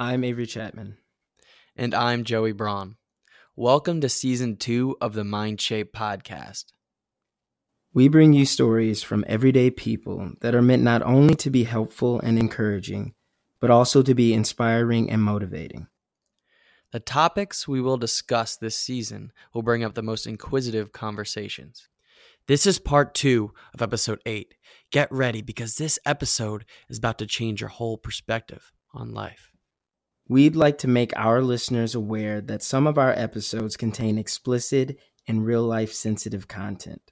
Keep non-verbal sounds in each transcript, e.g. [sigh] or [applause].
I'm Avery Chapman. And I'm Joey Braun. Welcome to season two of the Mind Shape podcast. We bring you stories from everyday people that are meant not only to be helpful and encouraging, but also to be inspiring and motivating. The topics we will discuss this season will bring up the most inquisitive conversations. This is part two of episode eight. Get ready because this episode is about to change your whole perspective on life. We'd like to make our listeners aware that some of our episodes contain explicit and real life sensitive content.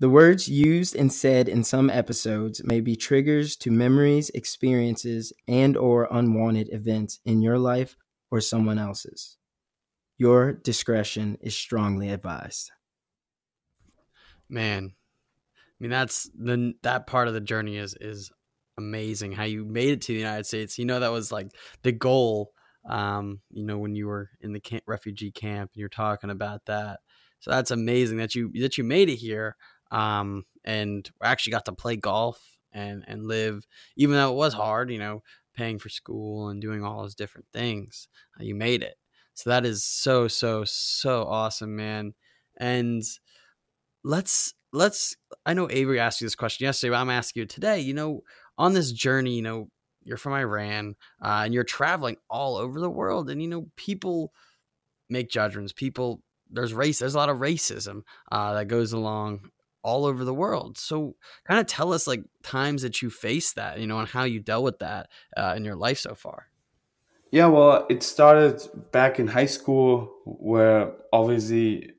The words used and said in some episodes may be triggers to memories, experiences, and or unwanted events in your life or someone else's. Your discretion is strongly advised. Man, I mean that's the that part of the journey is is amazing. How you made it to the United States. You know that was like the goal. Um, you know when you were in the camp, refugee camp and you're talking about that. So that's amazing that you that you made it here um, and actually got to play golf and and live, even though it was hard. You know, paying for school and doing all those different things. Uh, you made it, so that is so so so awesome, man. And let's let's. I know Avery asked you this question yesterday, but I'm asking you today. You know, on this journey, you know, you're from Iran uh, and you're traveling all over the world, and you know, people make judgments. People there's race. There's a lot of racism uh, that goes along all over the world. So, kind of tell us like times that you faced that, you know, and how you dealt with that uh, in your life so far. Yeah, well, it started back in high school where obviously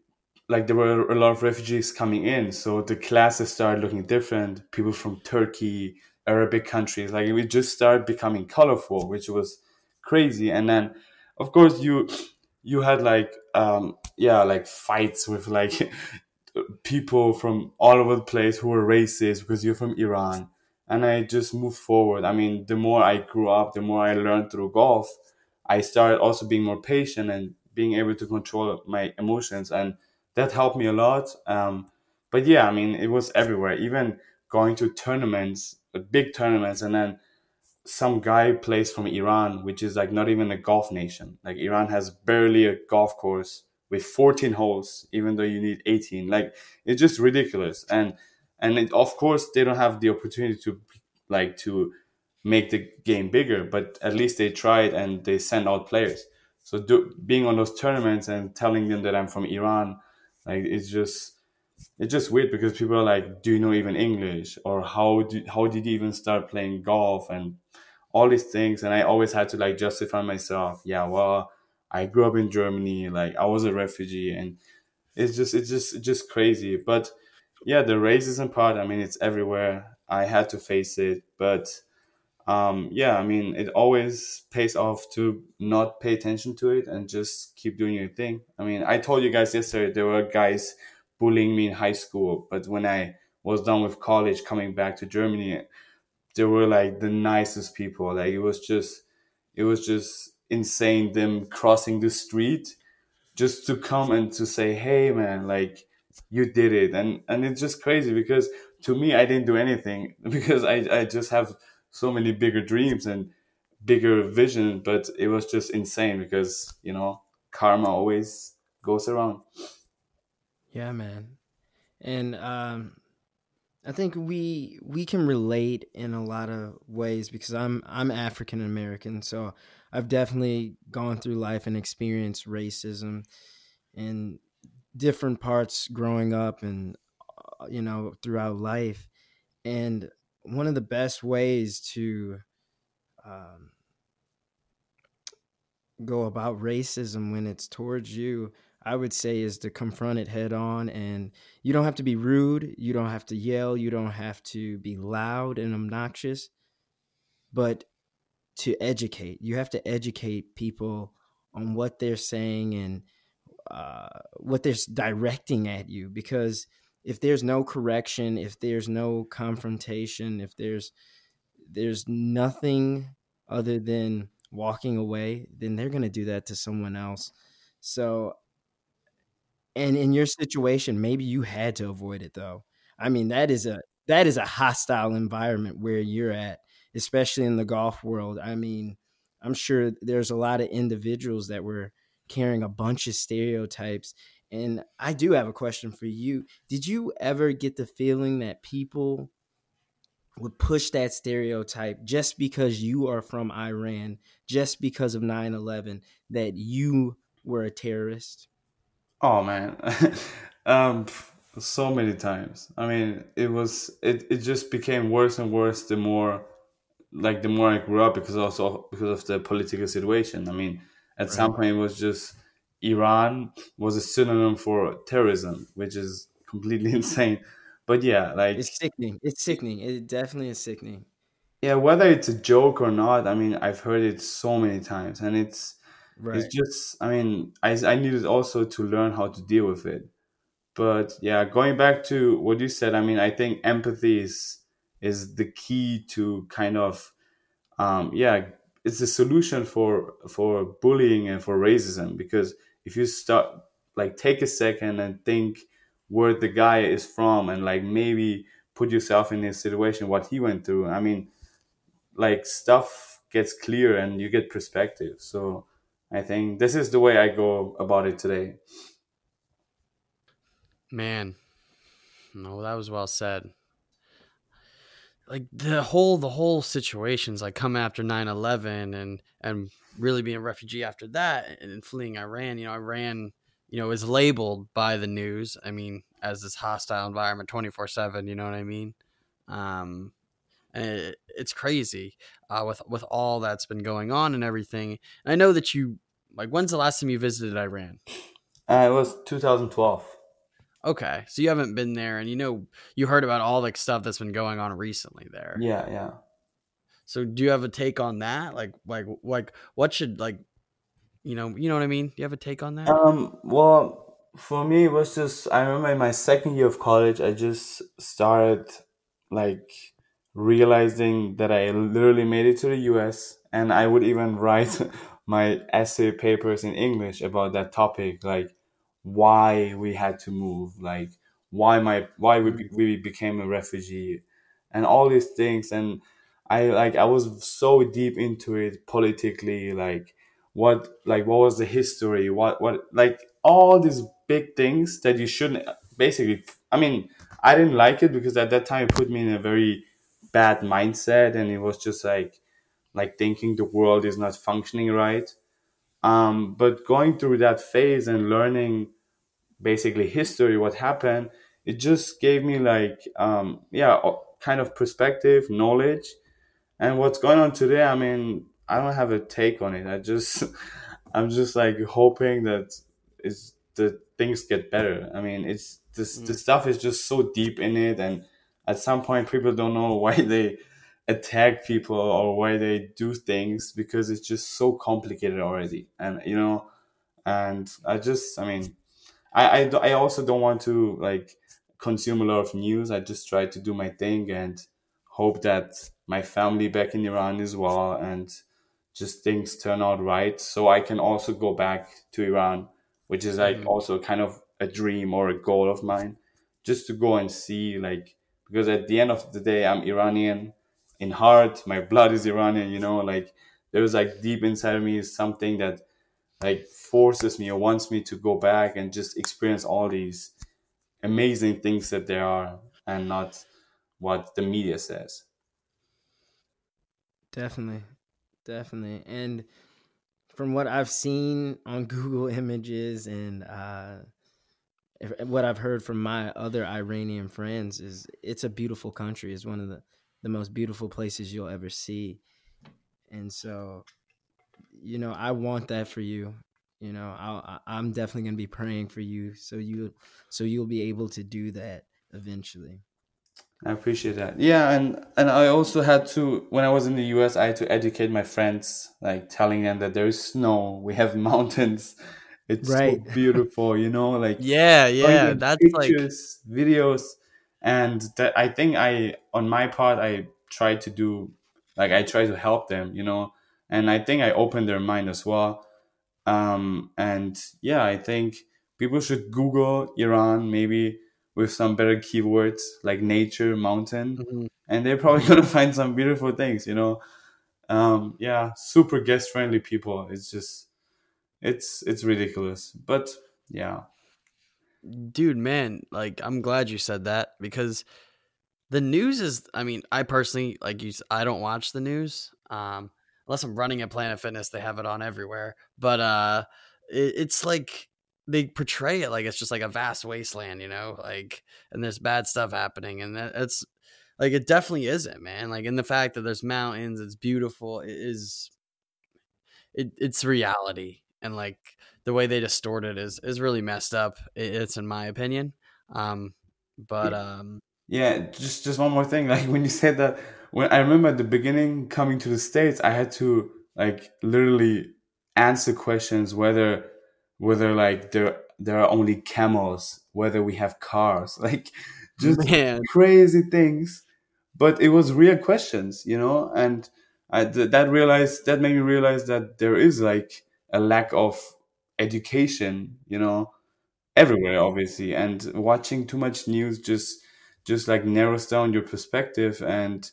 like there were a lot of refugees coming in, so the classes started looking different. People from Turkey, Arabic countries, like we just started becoming colorful, which was crazy. And then, of course, you you had like um yeah like fights with like [laughs] people from all over the place who were racist because you're from Iran. And I just moved forward. I mean, the more I grew up, the more I learned through golf, I started also being more patient and being able to control my emotions. And that helped me a lot. Um, but yeah, I mean, it was everywhere, even going to tournaments, big tournaments, and then some guy plays from Iran, which is like not even a golf nation. Like Iran has barely a golf course with 14 holes even though you need 18 like it's just ridiculous. And and it, of course they don't have the opportunity to like to make the game bigger but at least they tried and they send out players. So do, being on those tournaments and telling them that i'm from iran like it's just it's just weird because people are like do you know even english? Or how did how did you even start playing golf? And all these things. And i always had to like justify myself. Yeah well I grew up in Germany, like I was a refugee, and it's just it's just it's just crazy. But yeah, the racism part, I mean, it's everywhere. I had to face it, but um, yeah, I mean, it always pays off to not pay attention to it and just keep doing your thing. I mean, I told you guys yesterday there were guys bullying me in high school, but when I was done with college, coming back to Germany, they were like the nicest people. Like it was just, it was just insane them crossing the street just to come and to say hey man like you did it and and it's just crazy because to me i didn't do anything [laughs] because i i just have so many bigger dreams and bigger vision but it was just insane because you know karma always goes around yeah man and um I think we we can relate in a lot of ways because I'm I'm African American, so I've definitely gone through life and experienced racism in different parts growing up and uh, you know throughout life. And one of the best ways to um, go about racism when it's towards you I would say is to confront it head on. And you don't have to be rude, you don't have to yell, you don't have to be loud and obnoxious, but to educate. You have to educate people on what they're saying and uh, what they're directing at you. Because if there's no correction, if there's no confrontation, if there's there's nothing other than walking away, then they're going to do that to someone else. So and in your situation, maybe you had to avoid it though. I mean, that is a that is a hostile environment where you're at, especially in the golf world. I mean, I'm sure there's a lot of individuals that were carrying a bunch of stereotypes. And I do have a question for you. Did you ever get the feeling that people would push that stereotype just because you are from Iran, just because of 9 11, that you were a terrorist? Oh, man. [laughs] um, so many times. I mean, it was, it, it just became worse and worse the more, like, the more I grew up because also because of the political situation. I mean, at right. some point it was just Iran was a synonym for terrorism, which is completely [laughs] insane. But yeah, like it's sickening. It's sickening. It definitely is sickening. Yeah, whether it's a joke or not, I mean, I've heard it so many times, and it's right. it's just. I mean, I I needed also to learn how to deal with it. But yeah, going back to what you said, I mean, I think empathy is is the key to kind of, um, yeah, it's a solution for for bullying and for racism because if you start like take a second and think where the guy is from and like maybe put yourself in his situation what he went through i mean like stuff gets clear and you get perspective so i think this is the way i go about it today man no that was well said like the whole the whole situations like come after 9-11 and and really being a refugee after that and fleeing iran you know iran you know, is labeled by the news. I mean, as this hostile environment, twenty four seven. You know what I mean? Um, and it's crazy uh, with with all that's been going on and everything. And I know that you like. When's the last time you visited Iran? Uh, it was 2012. Okay, so you haven't been there, and you know you heard about all the stuff that's been going on recently there. Yeah, yeah. So do you have a take on that? Like, like, like, what should like you know, you know what I mean? Do you have a take on that? Um, well, for me, it was just I remember in my second year of college, I just started like realizing that I literally made it to the US, and I would even [laughs] write my essay papers in English about that topic, like why we had to move, like why my why we we became a refugee, and all these things, and I like I was so deep into it politically, like what like what was the history? What what like all these big things that you shouldn't basically i mean i didn't like it because at that time it put me in a very bad mindset and it was just like like thinking the world is not functioning right um but going through that phase and learning basically history what happened it just gave me like um yeah kind of perspective knowledge and what's going on today i mean I don't have a take on it. I just [laughs] I'm just like hoping that it's the things get better. I mean, it's this mm. the stuff is just so deep in it, and at some point, people don't know why [laughs] they attack people or why they do things because it's just so complicated already. And you know, and I just I mean, I I, I also don't want to like consume a lot of news. I just try to do my thing and hope that my family back in Iran is well and just things turn out right so i can also go back to iran which is like mm-hmm. also kind of a dream or a goal of mine just to go and see like because at the end of the day i'm iranian. In heart my blood is iranian you know? Like there's like deep inside of me is something that like forces me or wants me to go back and just experience all these amazing things that there are and not what the media says. Definitely. Definitely. And from what I've seen on [laughs] Google Images and uh, what I've heard from my other Iranian friends is it's a beautiful country. It's one of the the most beautiful places you'll ever see. And so, you know, I want that for you. You know, i I'm definitely gonna be praying for you so you so you'll be able to do that eventually. I appreciate that. Yeah, and and I also had to when I was in the US, I had to educate my friends, like telling them that there is snow, we have [laughs] mountains, it's right. so [laughs] beautiful, you know, like yeah, yeah, that's pictures, like videos, and that I think I on my part I try to do like I try to help them, you know, and I think I opened their mind as well. Um, and yeah, I think people should Google Iran maybe with some better keywords like nature, mountain, mm-hmm. and they're probably [laughs] gonna find some beautiful things, you know. um, yeah, super guest friendly people. It's just it's it's ridiculous, but yeah, dude, man, like I'm glad you said that because the news is. I mean, I personally like you. I don't watch the news. Um, unless I'm running at Planet Fitness, they have it on everywhere. But uh, it, it's like they portray it like it's just like a vast wasteland, you know, like and there's bad stuff happening, and that, it's like it definitely isn't, man. Like in the fact that there's mountains, it's beautiful, it is it, it's reality, and like the way they distort it is is really messed up. it's in my opinion. Um, but um, yeah, just just one more thing. [laughs] Like when you said that, when I remember at the beginning coming to the states, I had to like literally answer questions whether whether like there there are only camels, whether we have cars, [laughs] like just Man. crazy things. But it was real questions, you know, and I, that realized that made me realize that there is like a lack of education, you know, everywhere, obviously, and watching too much news just just like narrows down your perspective and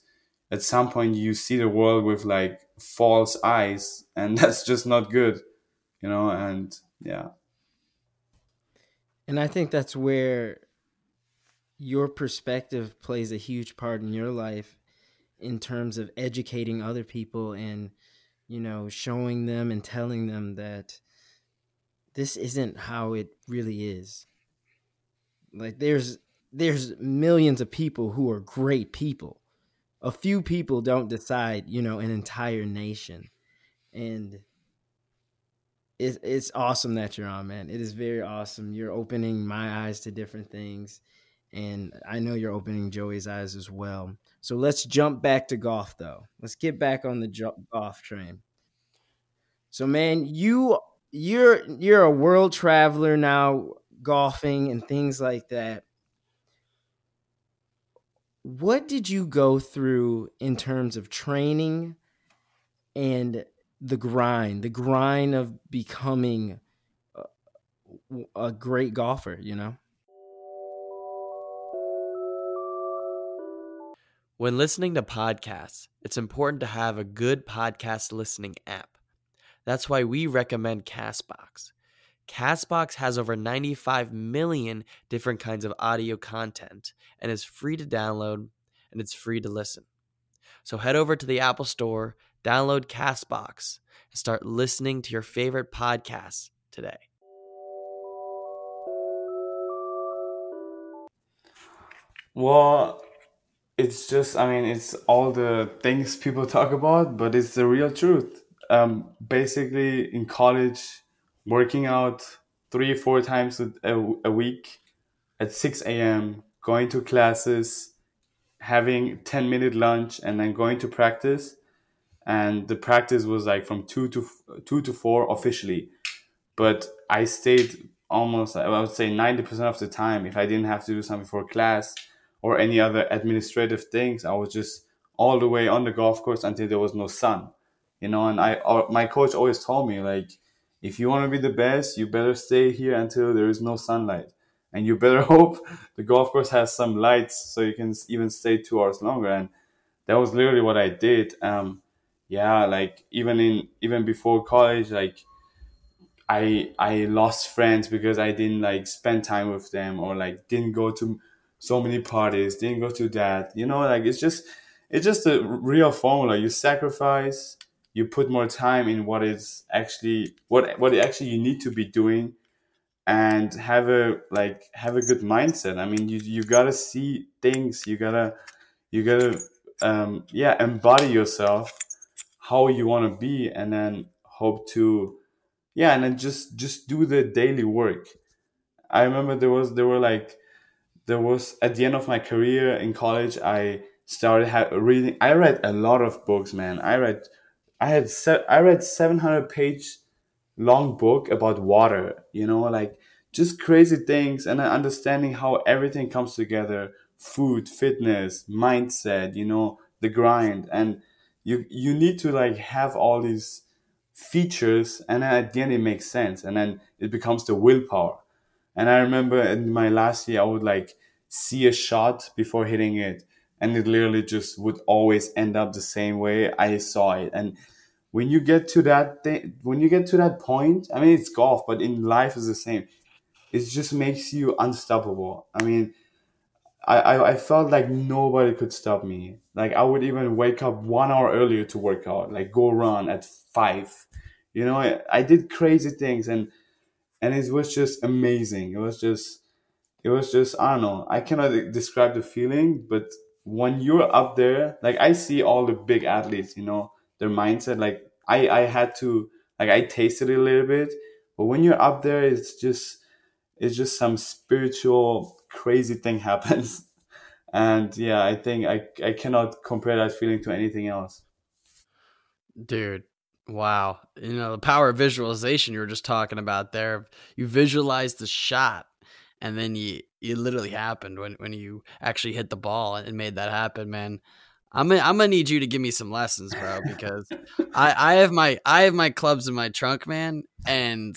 at some point you see the world with like false eyes and [laughs] that's just not good you know and yeah. And i think that's where your perspective plays a huge part in your life in terms of educating other people and you know showing them and telling them that this isn't how it really is like there's there's millions of people who are great people a few people don't decide you know an entire nation and it's it's awesome that you're on, man. It is very awesome. You're opening my eyes to different things, and I know you're opening Joey's eyes as well. So let's jump back to golf, though. Let's get back on the golf train. So, man, you you're you're a world traveler now, golfing and things like that. What did you go through in terms of training and the grind, the grind of becoming a, a great golfer, you know? When listening to podcasts, it's important to have a good podcast listening app. That's why we recommend Castbox. Castbox has over 95 million different kinds of audio content and is free to download and it's free to listen. So head over to the Apple Store Download Castbox and start listening to your favorite podcasts today. Well, it's just, I mean, it's all the things people talk about, but it's the real truth. Um, basically, in college, working out three, four times a, a week at 6 a.m., going to classes, having 10 minute lunch, and then going to practice and the practice was like from two to two to four officially, but I stayed almost I would say ninety percent of the time. If I didn't have to do something for class or any other administrative things, I was just all the way on the golf course until there was no sun, you know. And I uh, my coach always told me like, if you want to be the best, you better stay here until there is no sunlight. And you better [laughs] hope the golf course has some lights so you can even stay two hours longer. And that was literally what i did. Um, yeah like even in even before college like i i lost friends because i didn't like spend time with them or like didn't go to so many parties didn't go to that. You know like it's just it's just a real formula. You sacrifice you put more time in what is actually what what actually you need to be doing and have a like have a good mindset. I mean you you gotta see things. You gotta you gotta um yeah embody yourself how you want to be and then hope to yeah and then just just do the daily work. I remember there was there were like there was at the end of my career in college i started ha- reading i read a lot of books man. I read i had se- i read 700 page long book about water you know like just crazy things and understanding how everything comes together food fitness mindset you know the grind. And you you need to like have all these features and then at the end it makes sense and then it becomes the willpower and i remember in my last year i would like see a shot before hitting it and it literally just would always end up the same way I saw it. And when you get to that thing, when you get to that point, I mean, it's golf, but in life is the same. It just makes you unstoppable. I mean, I, I, felt like nobody could stop me. Like I would even wake up one hour earlier to work out, like go run at five. You know, I, I did crazy things and and it was just amazing. It was just it was just I don't know. I cannot describe the feeling, but when you're up there, like I see all the big athletes, you know, their mindset. Like I I had to like I tasted it a little bit, but when you're up there, it's just it's just some spiritual crazy thing [laughs] happens. And yeah, I think I I cannot compare that feeling to anything else. Dude, wow. You know, the power of visualization you were just talking about there. You visualize the shot and then you it literally happened when when you actually hit the ball and made that happen, man. I'm gonna, I'm gonna need you to give me some lessons, bro, because [laughs] I I have my I have my clubs in my trunk, man, and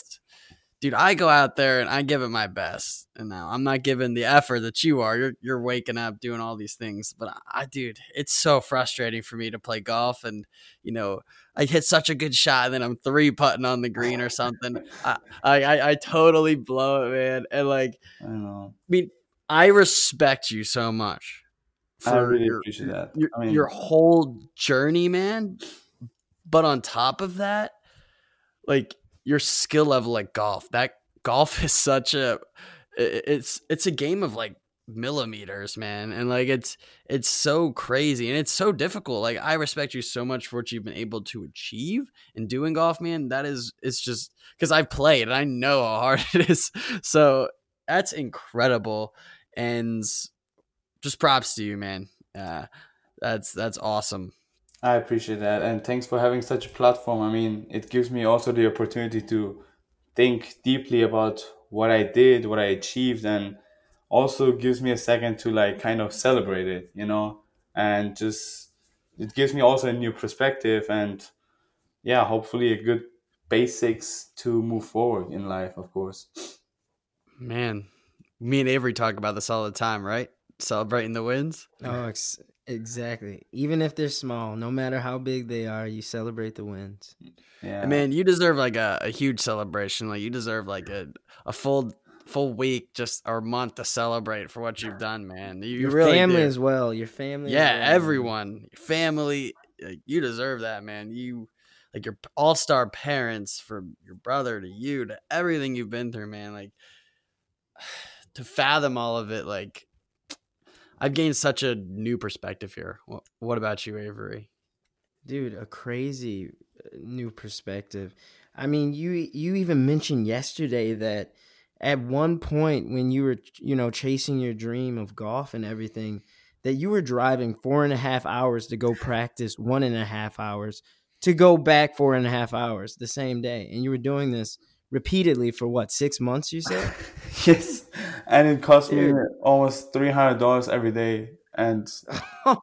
dude, I go out there and I give it my best. And now I'm not giving the effort that you are. You're you're waking up doing all these things, but I, dude, it's so frustrating for me to play golf and you know I hit such a good shot and then I'm three putting on the green or something. I, I I totally blow it, man. And like, I know. I mean, I respect you so much. I really your, appreciate that. Your, I mean, your whole journey, man. But on top of that, like your skill level at golf. That golf [laughs] is such a it's it's a game of like millimeters, man. And like it's it's so crazy and it's so difficult. Like I respect you so much for what you've been able to achieve in doing golf, man. That is it's just because I've played and I know how hard [laughs] it is. So that's incredible. And just props to you, man. Uh, that's that's awesome. I appreciate that. And thanks for having such a platform. I mean, it gives me also the opportunity to think deeply about what I did, what I achieved, and also gives me a second to like kind of celebrate it, you know, and just it gives me also a new perspective and yeah, hopefully a good basics to move forward in life, of course. Man, me and Avery talk about this all the time, right? Celebrating the wins. Oh, ex- Exactly. Even if they're small, no matter how big they are, you celebrate the wins. Yeah. Man, you deserve like a, a huge celebration. Like you deserve like a, a full full week just or month to celebrate for what you've done, man. You, your really family do. as well. Your family. Yeah, well. everyone. Family. Like, you deserve that, man. You like your all star parents, from your brother to you to everything you've been through, man. Like [sighs] to fathom all of it, like I've gained such a new perspective here. What about you, Avery? Dude, a crazy uh, new perspective. I mean, you you even mentioned yesterday that at one point when you were you know chasing your dream of golf and everything, that you were driving four and a half hours to go practice one and a half hours to go back four and a half hours the same day, and you were doing this repeatedly for what six months? You said [laughs] yes, and it cost Dude. me almost three hundred dollars every day, and [laughs]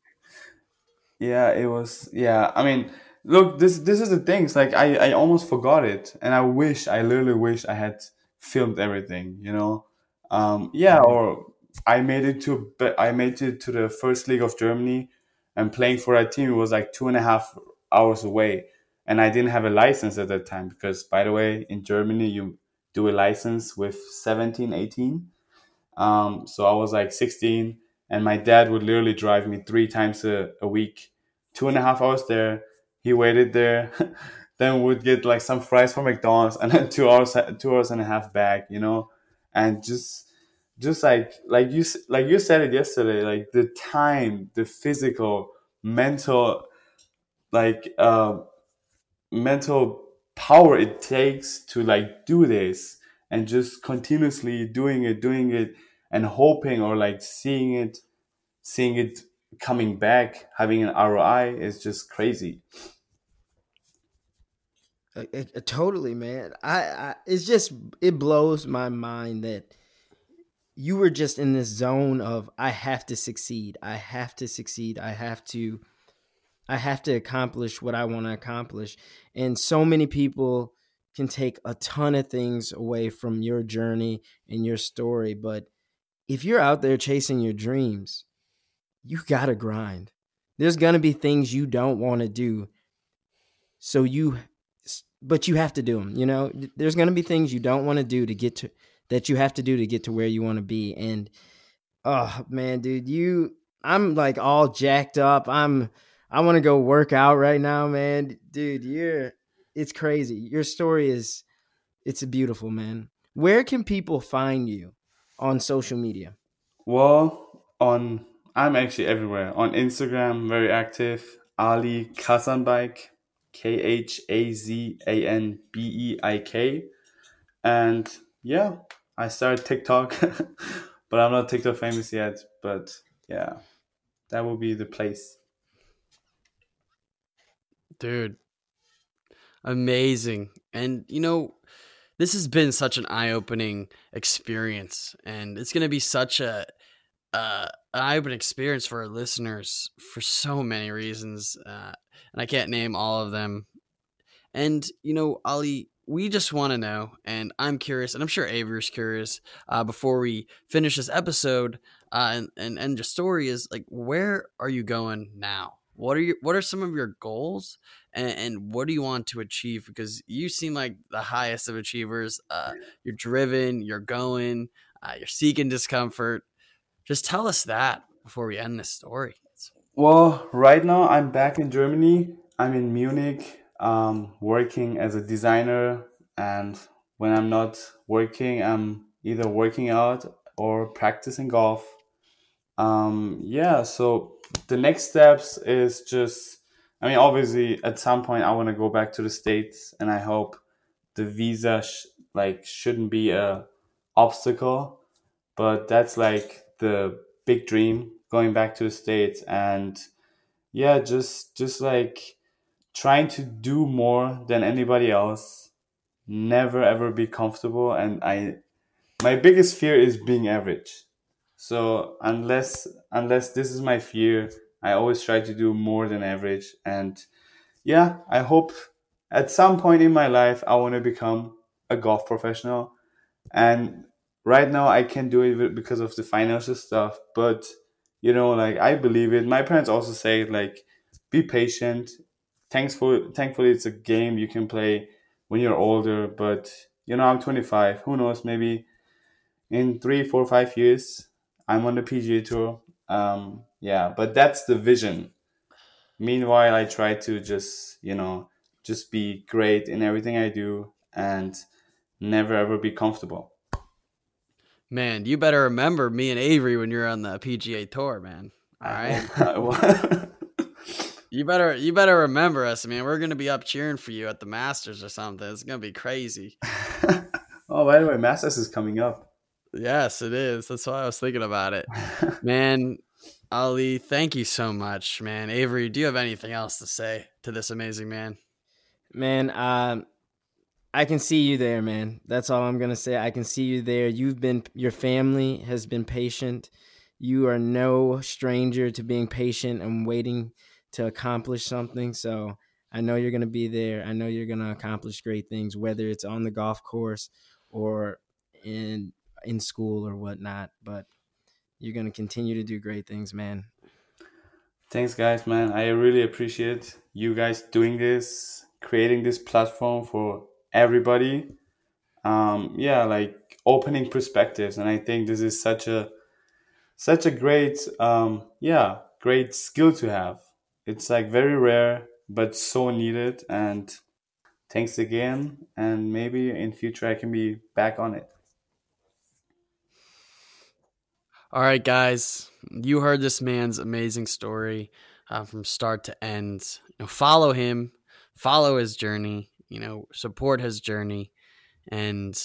yeah, it was yeah. I mean, look, this this is the things like I I almost forgot it, and I wish I literally wish I had filmed everything, you know. Um, yeah, or I made it to I made it to the first league of Germany, and playing for that team was like two and a half hours away and I didn't have a license at that time because, by the way, in Germany you do a license with 17, 18. Um, so I was like 16, and my dad would literally drive me three times a, a week, two and a half hours there. He waited there, [laughs] then would get like some fries from McDonald's, and then two hours, two hours and a half back, you know, and just just like like you like you said it yesterday like the time the physical mental like uh, mental power it takes to like do this and just continuously doing it doing it and hoping or like seeing it seeing it coming back having an roi is just crazy. Uh, uh, totally man. I, I it's just it blows my mind that you were just in this zone of i have to succeed. I have to succeed. I have to I have to accomplish what I want to accomplish. And so many people can take a ton of things away from your journey and your story. But if you're out there chasing your dreams, you gotta grind. There's gonna be things you don't want to do. So you, but you have to do them. You know, there's gonna be things you don't want to do to get to that you have to do to get to where you want to be. And oh man, dude, you, I'm like all jacked up. I'm, I want to go work out right now, man. Dude, you're, it's crazy. Your story is, it's a beautiful, man. Where can people find you on social media? Well, on I'm actually everywhere. On Instagram, very active. Ali Khazanbeik, K H A Z A N B E I K. And yeah, I started TikTok, [laughs] but I'm not TikTok famous yet. But yeah, that will be the place. Dude, amazing. And you know, this has been such an eye-opening experience and it's going to be such a uh, eye-opening experience for our listeners for so many reasons uh, and i can't name all of them and you know ali we just want to know and i'm curious and i'm sure avery's curious uh, before we finish this episode uh, and, and end your story is like where are you going now what are your what are some of your goals and, and, what do you want to achieve? Because you seem like the highest of achievers uh, you're driven you're going uh, you're seeking discomfort. Just tell us that before we end this story. Well right now i'm back in germany. I'm in munich um, working as a designer and when i'm not working i'm either working out or practicing golf um, yeah so the next steps is just i mean obviously at some point i want to go back to the states and i hope the visa sh- like shouldn't be a obstacle but that's like the big dream going back to the states and yeah just just like trying to do more than anybody else never ever be comfortable and i my biggest fear is being average so unless unless this is my fear, I always try to do more than average. And yeah, I hope at some point in my life I want to become a golf professional. And right now I can't do it because of the financial stuff, but you know, like I believe it. My parents also say like be patient. Thanks for thankfully it's a game you can play when you're older, but you know, I'm 25. Who knows? Maybe in three, four, five years, I'm on the PGA Tour. Um, yeah, but that's the vision. Meanwhile, I try to just, you know, just be great in everything I do and never ever be comfortable. Man, you better remember me and Avery when you're on the PGA Tour, man. All right. [laughs] [laughs] you better you better remember us, man. We're gonna be up cheering for you at the Masters or something. It's gonna be crazy. [laughs] oh, by the way, Masters is coming up. Yes, it is. That's why I was thinking about it. [laughs] man, Ali, thank you so much, man. Avery, do you have anything else to say to this amazing man? Man, um, I can see you there, man. That's all I'm gonna say. I can see you there. You've been your family has been patient. You are no stranger to being patient and waiting to accomplish something. So I know you're gonna be there. I know you're gonna accomplish great things, whether it's on the golf course or in in school or whatnot. But you're gonna continue to do great things, man. Thanks, guys, man. I really appreciate you guys doing this, creating this platform for everybody. Um, yeah, like opening perspectives, and I think this is such a such a great, um, yeah, great skill to have. It's like very rare, but so needed. And thanks again. And maybe in future I can be back on it. All right, guys, you heard this man's amazing story uh, from start to end. You know, follow him, follow his journey. You know, support his journey, and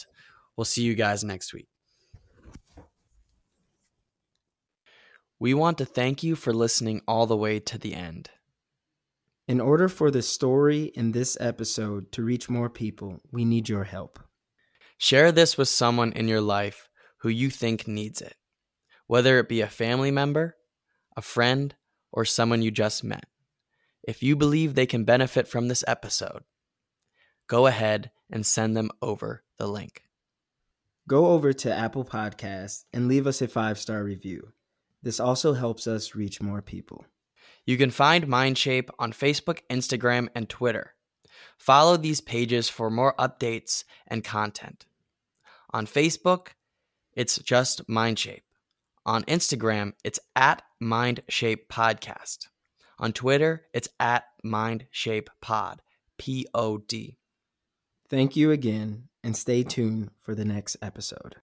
we'll see you guys next week. We want to thank you for listening all the way to the end. In order for the story in this episode to reach more people, we need your help. Share this with someone in your life who you think needs it whether it be a family member, a friend, or someone you just met. If you believe they can benefit from this episode, go ahead and send them over the link. Go over to Apple Podcasts and leave us a five star review. This also helps us reach more people. You can find Mindshape on Facebook, Instagram, and Twitter. Follow these pages for more updates and content. On Facebook, it's just Mindshape. On Instagram, it's at Mindshape Podcast. On Twitter, it's at Mindshape Pod, P O D. Thank you again, and stay tuned for the next episode.